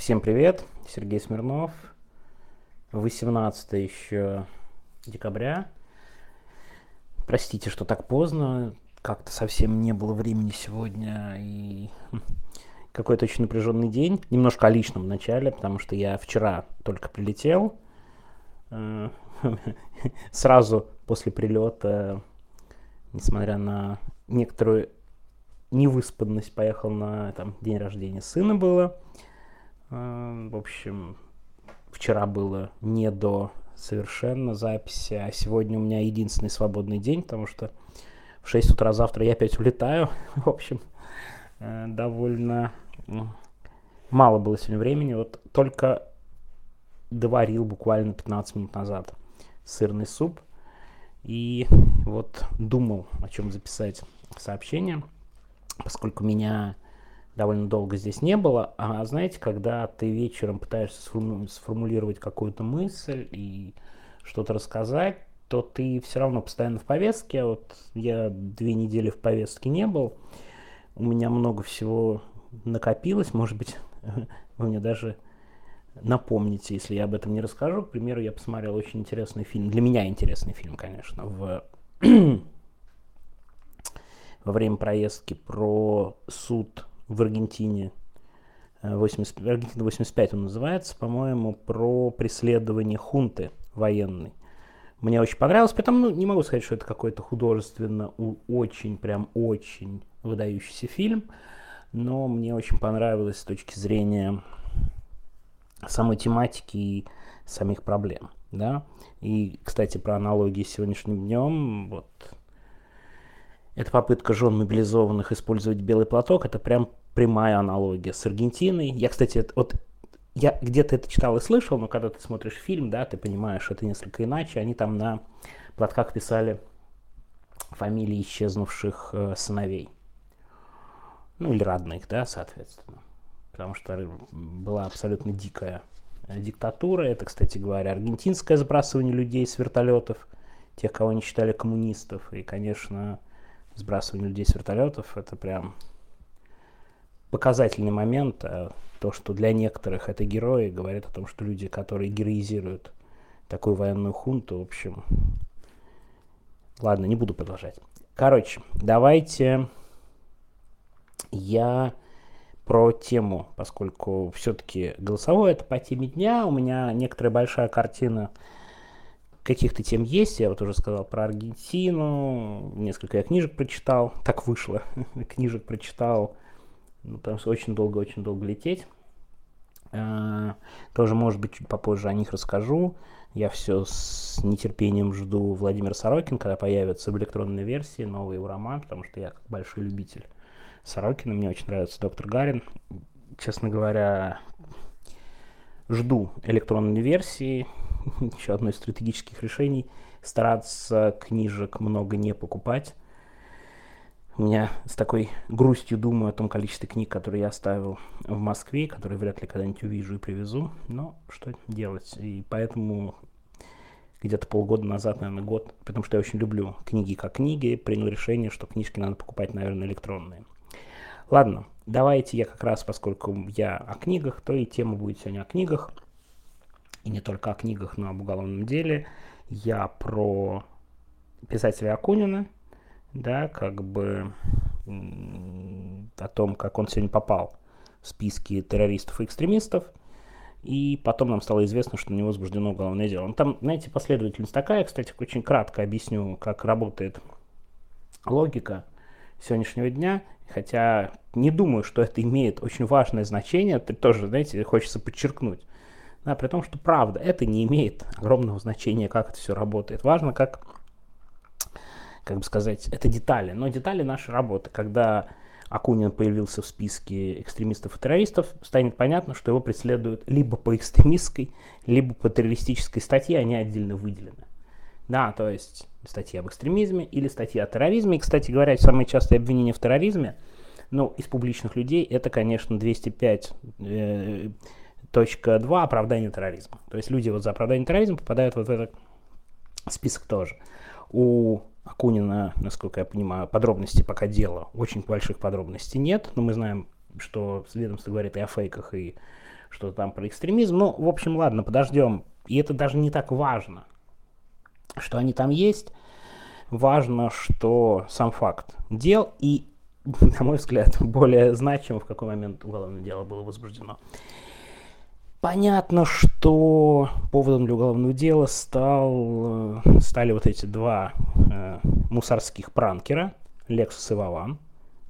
Всем привет, Сергей Смирнов. 18 еще декабря. Простите, что так поздно, как-то совсем не было времени сегодня и какой-то очень напряженный день. Немножко о личном начале, потому что я вчера только прилетел. Э, сразу после прилета, несмотря на некоторую невыспанность, поехал на там, день рождения сына было. Э, в общем, вчера было не до совершенно записи, а сегодня у меня единственный свободный день, потому что в 6 утра завтра я опять улетаю. В общем, э, довольно мало было сегодня времени. Вот только доварил буквально 15 минут назад сырный суп. И вот думал, о чем записать сообщение, поскольку меня довольно долго здесь не было. А знаете, когда ты вечером пытаешься сформулировать какую-то мысль и что-то рассказать, то ты все равно постоянно в повестке. Вот я две недели в повестке не был. У меня много всего накопилось. Может быть, вы мне даже напомните, если я об этом не расскажу. К примеру, я посмотрел очень интересный фильм. Для меня интересный фильм, конечно, в во время проездки про суд в Аргентине, 80, э, Аргентина 85 он называется, по-моему, про преследование хунты военной. Мне очень понравилось, потому ну, не могу сказать, что это какой-то художественно очень, прям очень выдающийся фильм, но мне очень понравилось с точки зрения самой тематики и самих проблем. Да? И, кстати, про аналогии с сегодняшним днем, вот, эта попытка жен мобилизованных использовать белый платок, это прям прямая аналогия с Аргентиной. Я, кстати, вот я где-то это читал и слышал, но когда ты смотришь фильм, да, ты понимаешь, это несколько иначе. Они там на платках писали фамилии исчезнувших э, сыновей. Ну, или родных, да, соответственно. Потому что была абсолютно дикая э, диктатура. Это, кстати говоря, аргентинское сбрасывание людей с вертолетов, тех, кого они считали коммунистов. И, конечно, сбрасывание людей с вертолетов, это прям показательный момент, а то, что для некоторых это герои, говорит о том, что люди, которые героизируют такую военную хунту, в общем... Ладно, не буду продолжать. Короче, давайте я про тему, поскольку все-таки голосовое это по теме дня, у меня некоторая большая картина каких-то тем есть. Я вот уже сказал про Аргентину, несколько я книжек прочитал, так вышло, книжек прочитал ну, что очень долго, очень долго лететь. А, тоже, может быть, чуть попозже о них расскажу. Я все с нетерпением жду Владимира Сорокин, когда появится в электронной версии новый его роман, потому что я как большой любитель Сорокина, мне очень нравится доктор Гарин. Честно говоря, жду электронной версии, еще одно из стратегических решений, стараться книжек много не покупать, у меня с такой грустью думаю о том количестве книг, которые я оставил в Москве, которые вряд ли когда-нибудь увижу и привезу. Но что делать? И поэтому где-то полгода назад, наверное, год, потому что я очень люблю книги как книги, принял решение, что книжки надо покупать, наверное, электронные. Ладно, давайте я как раз, поскольку я о книгах, то и тема будет сегодня о книгах. И не только о книгах, но об уголовном деле. Я про писателя Акунина, да, как бы о том, как он сегодня попал в списки террористов и экстремистов. И потом нам стало известно, что на него возбуждено уголовное дело. Ну, там, знаете, последовательность такая, кстати, очень кратко объясню, как работает логика сегодняшнего дня, хотя не думаю, что это имеет очень важное значение, это тоже, знаете, хочется подчеркнуть. Да, при том, что правда, это не имеет огромного значения, как это все работает. Важно, как как бы сказать, это детали, но детали нашей работы. Когда Акунин появился в списке экстремистов и террористов, станет понятно, что его преследуют либо по экстремистской, либо по террористической статье, они отдельно выделены. Да, то есть статьи об экстремизме или статьи о терроризме. И, кстати говоря, самые частые обвинения в терроризме, ну, из публичных людей, это, конечно, 205 э, точка 2 оправдание терроризма. То есть люди вот за оправдание терроризма попадают вот в этот список тоже. У Акунина, насколько я понимаю, подробностей пока дела, очень больших подробностей нет, но мы знаем что ведомство говорит и о фейках, и что там про экстремизм. Ну, в общем, ладно, подождем. И это даже не так важно, что они там есть. Важно, что сам факт дел и, на мой взгляд, более значимо, в какой момент уголовное дело было возбуждено. Понятно, что поводом для уголовного дела стал, э, стали вот эти два э, мусорских пранкера, Lexus и Вован.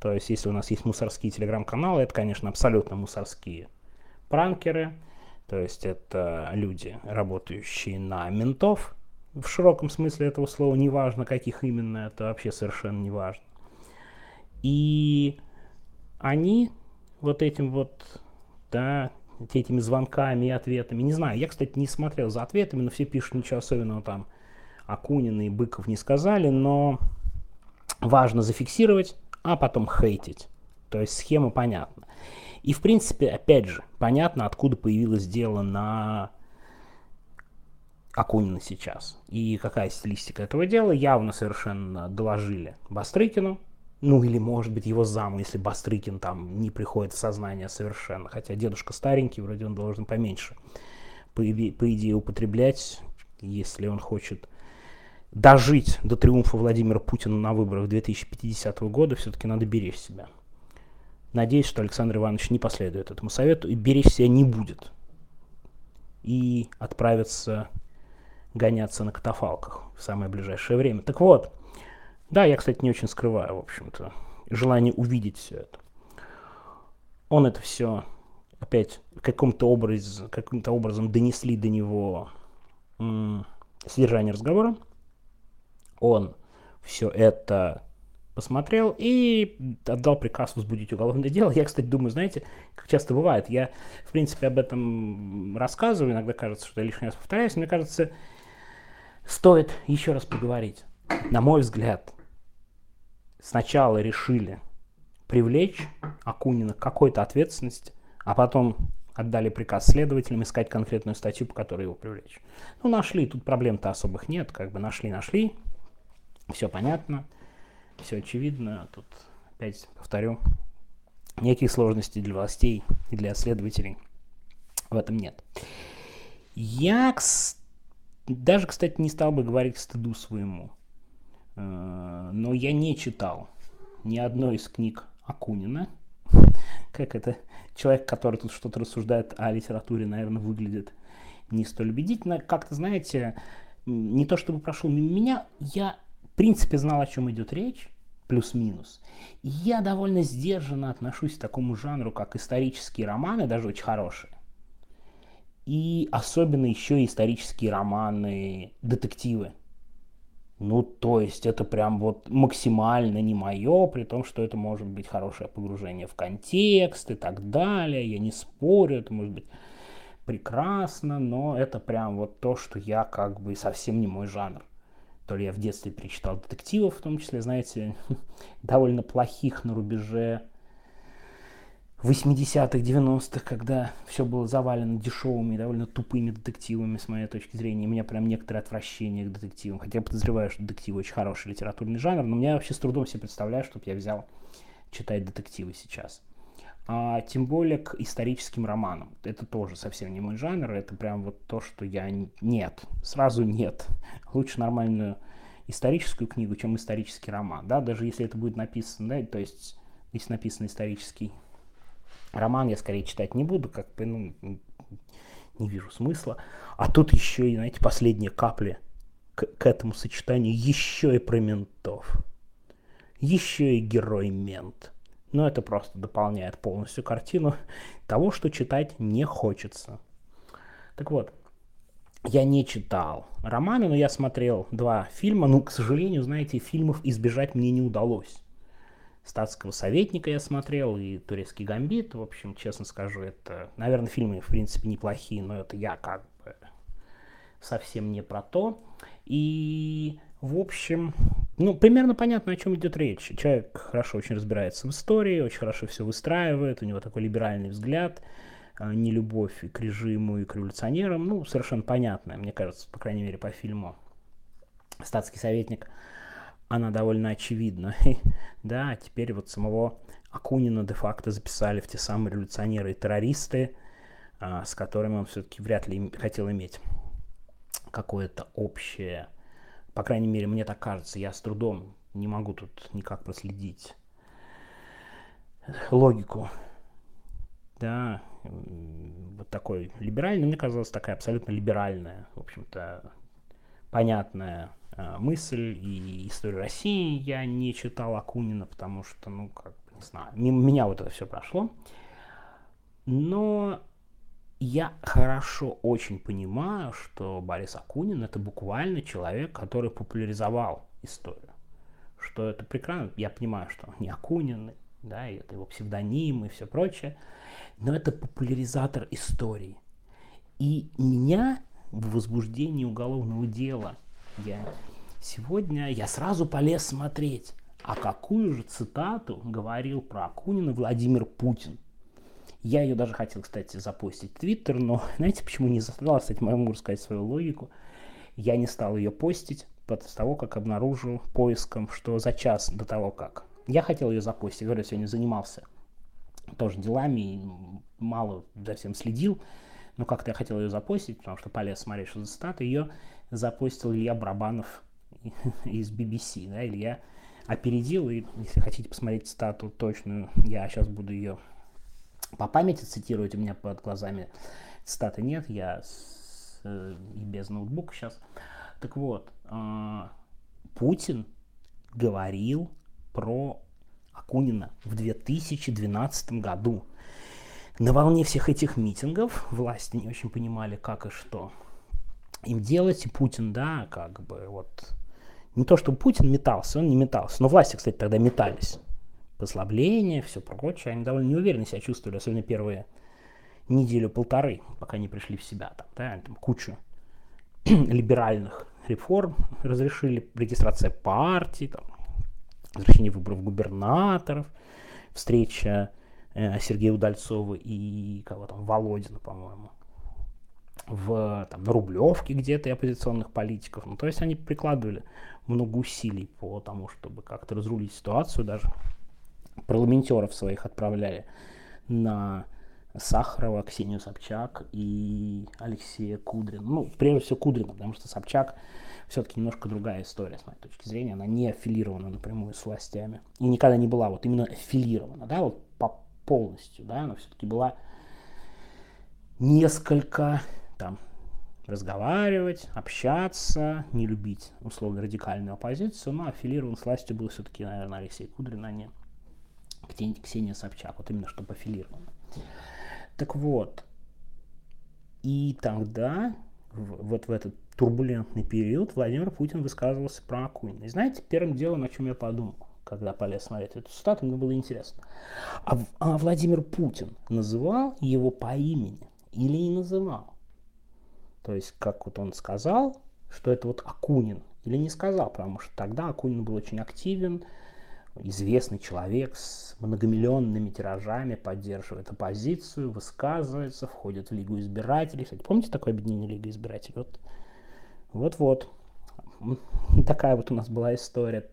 То есть, если у нас есть мусорские телеграм-каналы, это, конечно, абсолютно мусорские пранкеры. То есть, это люди, работающие на ментов, в широком смысле этого слова, неважно, каких именно, это вообще совершенно не важно. И они вот этим вот, да, этими звонками и ответами. Не знаю, я, кстати, не смотрел за ответами, но все пишут ничего особенного там. Акунин и Быков не сказали, но важно зафиксировать, а потом хейтить. То есть схема понятна. И, в принципе, опять же, понятно, откуда появилось дело на Акунина сейчас. И какая стилистика этого дела. Явно совершенно доложили Бастрыкину, ну или, может быть, его заму, если Бастрыкин там не приходит в сознание совершенно. Хотя дедушка старенький, вроде он должен поменьше, по, по идее, употреблять, если он хочет дожить до триумфа Владимира Путина на выборах 2050 года, все-таки надо беречь себя. Надеюсь, что Александр Иванович не последует этому совету и беречь себя не будет. И отправится гоняться на катафалках в самое ближайшее время. Так вот, да, я, кстати, не очень скрываю, в общем-то, желание увидеть все это. Он это все опять каким-то образом, каким-то образом донесли до него м- содержание разговора. Он все это посмотрел и отдал приказ возбудить уголовное дело. Я, кстати, думаю, знаете, как часто бывает, я, в принципе, об этом рассказываю, иногда кажется, что я лишний раз повторяюсь, мне кажется, стоит еще раз поговорить. На мой взгляд, сначала решили привлечь Акунина к какой-то ответственности, а потом отдали приказ следователям искать конкретную статью, по которой его привлечь. Ну, нашли, тут проблем-то особых нет, как бы нашли, нашли, все понятно, все очевидно, тут опять повторю, никаких сложностей для властей и для следователей в этом нет. Я даже, кстати, не стал бы говорить к стыду своему. Но я не читал ни одной из книг Акунина. Как это человек, который тут что-то рассуждает о литературе, наверное, выглядит не столь убедительно. Как-то, знаете, не то чтобы прошел мимо меня, я, в принципе, знал, о чем идет речь, плюс-минус. Я довольно сдержанно отношусь к такому жанру, как исторические романы, даже очень хорошие. И особенно еще исторические романы, детективы. Ну, то есть это прям вот максимально не мое, при том, что это может быть хорошее погружение в контекст и так далее. Я не спорю, это может быть прекрасно, но это прям вот то, что я как бы совсем не мой жанр. То ли я в детстве перечитал детективов, в том числе, знаете, довольно плохих на рубеже 80-х, 90-х, когда все было завалено дешевыми, довольно тупыми детективами, с моей точки зрения. У меня прям некоторое отвращение к детективам. Хотя я подозреваю, что детективы очень хороший литературный жанр, но я вообще с трудом себе представляю, чтобы я взял читать детективы сейчас. А тем более к историческим романам. Это тоже совсем не мой жанр, это прям вот то, что я... Нет, сразу нет. Лучше нормальную историческую книгу, чем исторический роман, да, даже если это будет написано, да, то есть если написан исторический Роман я скорее читать не буду, как бы, ну, не вижу смысла. А тут еще и, знаете, последние капли к, к этому сочетанию еще и про ментов. Еще и герой мент. Но это просто дополняет полностью картину того, что читать не хочется. Так вот, я не читал романы, но я смотрел два фильма. Ну, к сожалению, знаете, фильмов избежать мне не удалось статского советника я смотрел, и турецкий гамбит. В общем, честно скажу, это, наверное, фильмы, в принципе, неплохие, но это я как бы совсем не про то. И, в общем, ну, примерно понятно, о чем идет речь. Человек хорошо очень разбирается в истории, очень хорошо все выстраивает, у него такой либеральный взгляд, а, не любовь к режиму и к революционерам, ну, совершенно понятно, мне кажется, по крайней мере, по фильму «Статский советник» она довольно очевидна. да, теперь вот самого Акунина де-факто записали в те самые революционеры и террористы, а, с которыми он все-таки вряд ли хотел иметь какое-то общее, по крайней мере, мне так кажется, я с трудом не могу тут никак проследить логику, да, вот такой либеральный, мне казалось, такая абсолютно либеральная, в общем-то, понятная э, мысль и историю России я не читал Акунина, потому что, ну, как не знаю, мимо меня вот это все прошло. Но я хорошо очень понимаю, что Борис Акунин это буквально человек, который популяризовал историю. Что это прекрасно. Я понимаю, что не Акунин, да, и это его псевдоним и все прочее, но это популяризатор истории. И меня в возбуждении уголовного дела я сегодня я сразу полез смотреть, а какую же цитату говорил про Акунина Владимир Путин. Я ее даже хотел, кстати, запостить в Твиттер, но знаете, почему не заставил, кстати, могу сказать свою логику. Я не стал ее постить после того, как обнаружил поиском, что за час до того, как я хотел ее запостить, говорю, сегодня занимался тоже делами, мало за всем следил, но как-то я хотел ее запостить, потому что полез смотреть, что за цитата, ее запостил Илья Брабанов из BBC, да, Илья опередил, и если хотите посмотреть цитату точную, я сейчас буду ее по памяти цитировать, у меня под глазами цитаты нет, я с, э, и без ноутбука сейчас. Так вот, э, Путин говорил про Акунина в 2012 году. На волне всех этих митингов власти не очень понимали, как и что им делать, и Путин, да, как бы вот... Не то, что Путин метался, он не метался, но власти, кстати, тогда метались. Послабление, все прочее, они довольно неуверенно себя чувствовали, особенно первые неделю-полторы, пока не пришли в себя. Там, да, там кучу либеральных реформ разрешили, регистрация партий, там, возвращение выборов губернаторов, встреча Сергея Удальцова и кого там, Володина, по-моему, в, там, на Рублевке где-то и оппозиционных политиков. Ну, то есть они прикладывали много усилий по тому, чтобы как-то разрулить ситуацию, даже парламентеров своих отправляли на Сахарова, Ксению Собчак и Алексея Кудрина. Ну, прежде всего Кудрина, потому что Собчак все-таки немножко другая история, с моей точки зрения. Она не аффилирована напрямую с властями. И никогда не была вот именно аффилирована, да, вот полностью, да, она все-таки была несколько там разговаривать, общаться, не любить условно радикальную оппозицию, но аффилирован с властью был все-таки, наверное, Алексей Кудрин, а не Ксения Собчак, вот именно чтобы аффилировано. Так вот, и тогда, вот в этот турбулентный период Владимир Путин высказывался про Акунина. И знаете, первым делом, о чем я подумал, когда полез смотреть эту цитату, мне было интересно. А, а Владимир Путин называл его по имени или не называл? То есть, как вот он сказал, что это вот Акунин, или не сказал, потому что тогда Акунин был очень активен, известный человек с многомиллионными тиражами поддерживает оппозицию, высказывается, входит в Лигу избирателей. Кстати, помните такое объединение Лига избирателей? Вот вот-вот. Такая вот у нас была история.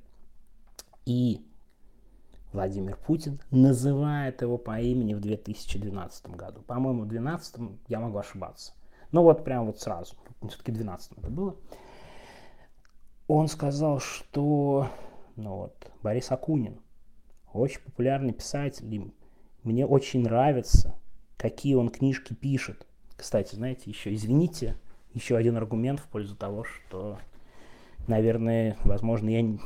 И Владимир Путин называет его по имени в 2012 году. По-моему, в 2012 я могу ошибаться. Но вот прям вот сразу. Все-таки в 2012 это было. Он сказал, что ну вот, Борис Акунин, очень популярный писатель, мне очень нравится, какие он книжки пишет. Кстати, знаете, еще извините, еще один аргумент в пользу того, что, наверное, возможно, я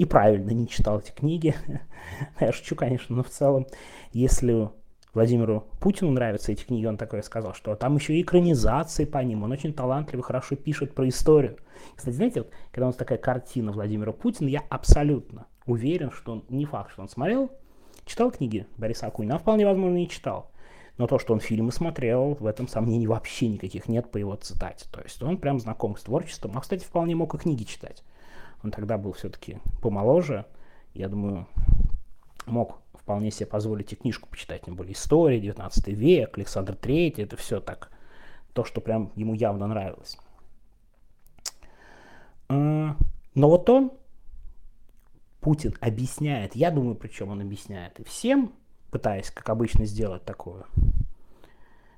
и правильно не читал эти книги. я шучу, конечно, но в целом, если Владимиру Путину нравятся эти книги, он такое сказал, что там еще и экранизации по ним, он очень талантливо, хорошо пишет про историю. Кстати, знаете, вот, когда у нас такая картина Владимира Путина, я абсолютно уверен, что он не факт, что он смотрел, читал книги Бориса Акунина, а вполне возможно и читал. Но то, что он фильмы смотрел, в этом сомнений вообще никаких нет по его цитате. То есть он прям знаком с творчеством. А, кстати, вполне мог и книги читать. Он тогда был все-таки помоложе. Я думаю, мог вполне себе позволить и книжку почитать. Тем более история, 19 век, Александр Третий. Это все так. То, что прям ему явно нравилось. А, но вот он Путин объясняет, я думаю, причем он объясняет и всем, пытаясь, как обычно, сделать такую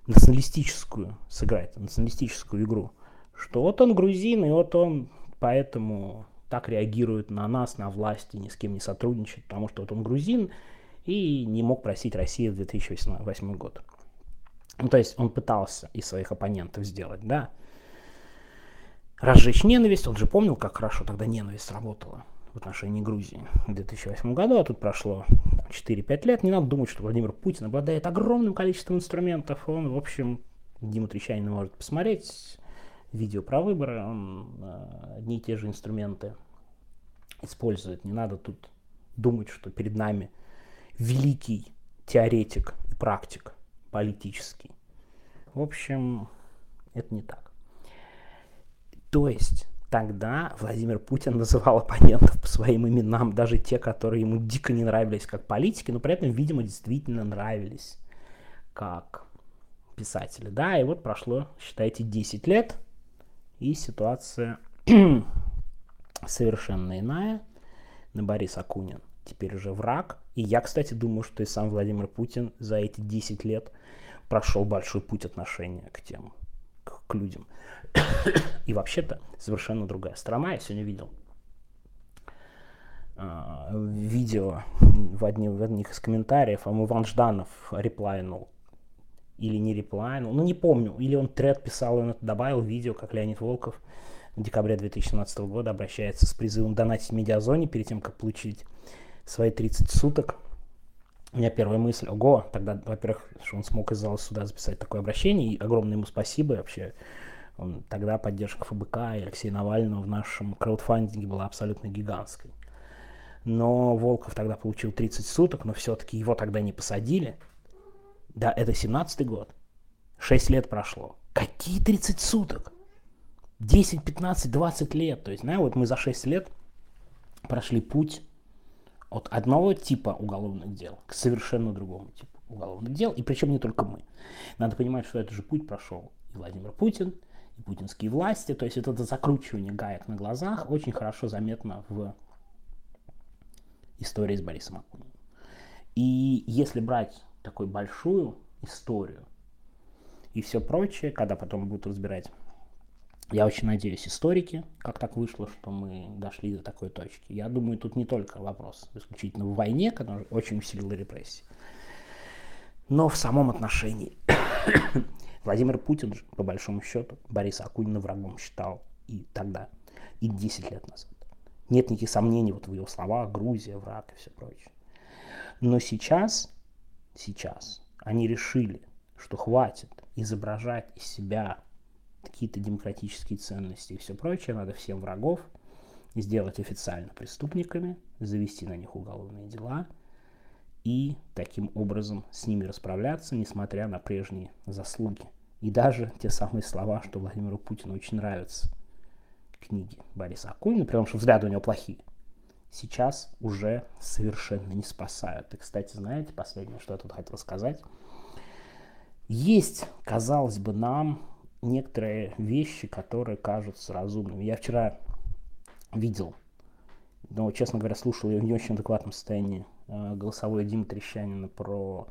националистическую, сыграть националистическую игру, что вот он грузин, и вот он поэтому так реагирует на нас, на власти, ни с кем не сотрудничает, потому что вот он грузин и не мог просить России в 2008 год. Ну, то есть он пытался из своих оппонентов сделать, да, разжечь ненависть, он же помнил, как хорошо тогда ненависть работала в отношении Грузии в 2008 году, а тут прошло 4-5 лет. Не надо думать, что Владимир Путин обладает огромным количеством инструментов. Он, в общем, Дима Трещанин может посмотреть видео про выборы, он э, одни и те же инструменты использует. Не надо тут думать, что перед нами великий теоретик и практик политический. В общем, это не так. То есть тогда Владимир Путин называл оппонентов по своим именам, даже те, которые ему дико не нравились как политики, но при этом, видимо, действительно нравились как писатели. Да, и вот прошло, считайте, 10 лет, и ситуация совершенно иная. На Борис Акунин теперь уже враг. И я, кстати, думаю, что и сам Владимир Путин за эти 10 лет прошел большой путь отношения к тем, к, к людям. И вообще-то совершенно другая страна. Я сегодня видел э, видео в, одни, в одних из комментариев, а Иван Жданов реплайнул или не реплайнул, ну не помню, или он тред писал, он это добавил видео, как Леонид Волков в декабре 2017 года обращается с призывом донатить медиазоне перед тем, как получить свои 30 суток. У меня первая мысль, ого, тогда, во-первых, что он смог из зала суда записать такое обращение, и огромное ему спасибо вообще. Он, тогда поддержка ФБК и Алексея Навального в нашем краудфандинге была абсолютно гигантской. Но Волков тогда получил 30 суток, но все-таки его тогда не посадили. Да, это 17-й год. 6 лет прошло. Какие 30 суток? 10, 15, 20 лет. То есть, знаешь, вот мы за 6 лет прошли путь от одного типа уголовных дел к совершенно другому типу уголовных дел. И причем не только мы. Надо понимать, что этот же путь прошел и Владимир Путин, и путинские власти. То есть это закручивание гаек на глазах очень хорошо заметно в истории с Борисом Акуниным. И если брать такую большую историю и все прочее, когда потом будут разбирать я очень надеюсь, историки, как так вышло, что мы дошли до такой точки. Я думаю, тут не только вопрос исключительно в войне, которая очень усилила репрессии, но в самом отношении. Владимир Путин по большому счету, Бориса Акунина врагом считал и тогда, и 10 лет назад. Нет никаких сомнений вот в его словах, Грузия, враг и все прочее. Но сейчас, сейчас. Они решили, что хватит изображать из себя какие-то демократические ценности и все прочее, надо всем врагов сделать официально преступниками, завести на них уголовные дела и таким образом с ними расправляться, несмотря на прежние заслуги. И даже те самые слова, что Владимиру Путину очень нравятся книги Бориса Акунина, потому что взгляды у него плохие, сейчас уже совершенно не спасают. И, кстати, знаете, последнее, что я тут хотел сказать. Есть, казалось бы, нам некоторые вещи, которые кажутся разумными. Я вчера видел, но, честно говоря, слушал ее в не очень адекватном состоянии э, голосовое Димы Трещанина про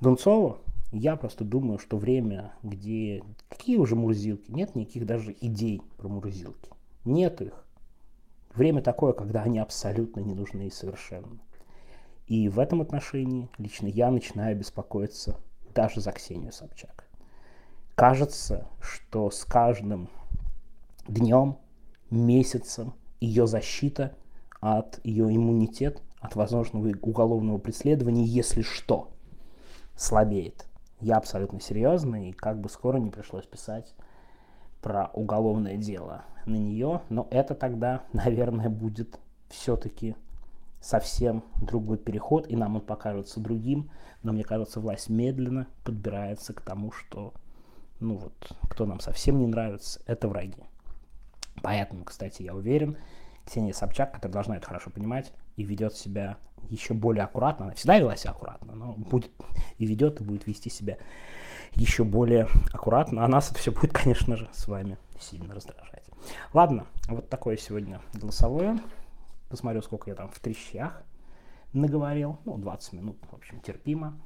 Дунцова. Я просто думаю, что время, где... Какие уже мурзилки? Нет никаких даже идей про мурзилки. Нет их. Время такое, когда они абсолютно не нужны совершенно. И в этом отношении лично я начинаю беспокоиться даже за Ксению Собчак кажется, что с каждым днем, месяцем ее защита от ее иммунитет, от возможного уголовного преследования, если что, слабеет. Я абсолютно серьезно, и как бы скоро не пришлось писать про уголовное дело на нее, но это тогда, наверное, будет все-таки совсем другой переход, и нам он покажется другим, но мне кажется, власть медленно подбирается к тому, что ну вот, кто нам совсем не нравится, это враги. Поэтому, кстати, я уверен, Ксения Собчак, которая должна это хорошо понимать, и ведет себя еще более аккуратно. Она всегда вела себя аккуратно, но будет и ведет, и будет вести себя еще более аккуратно. А нас это все будет, конечно же, с вами сильно раздражать. Ладно, вот такое сегодня голосовое. Посмотрю, сколько я там в трещах наговорил. Ну, 20 минут, в общем, терпимо.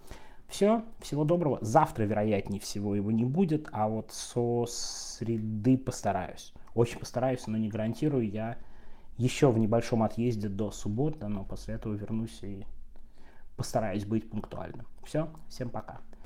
Все, всего доброго. Завтра, вероятнее всего, его не будет, а вот со среды постараюсь. Очень постараюсь, но не гарантирую. Я еще в небольшом отъезде до субботы, но после этого вернусь и постараюсь быть пунктуальным. Все, всем пока.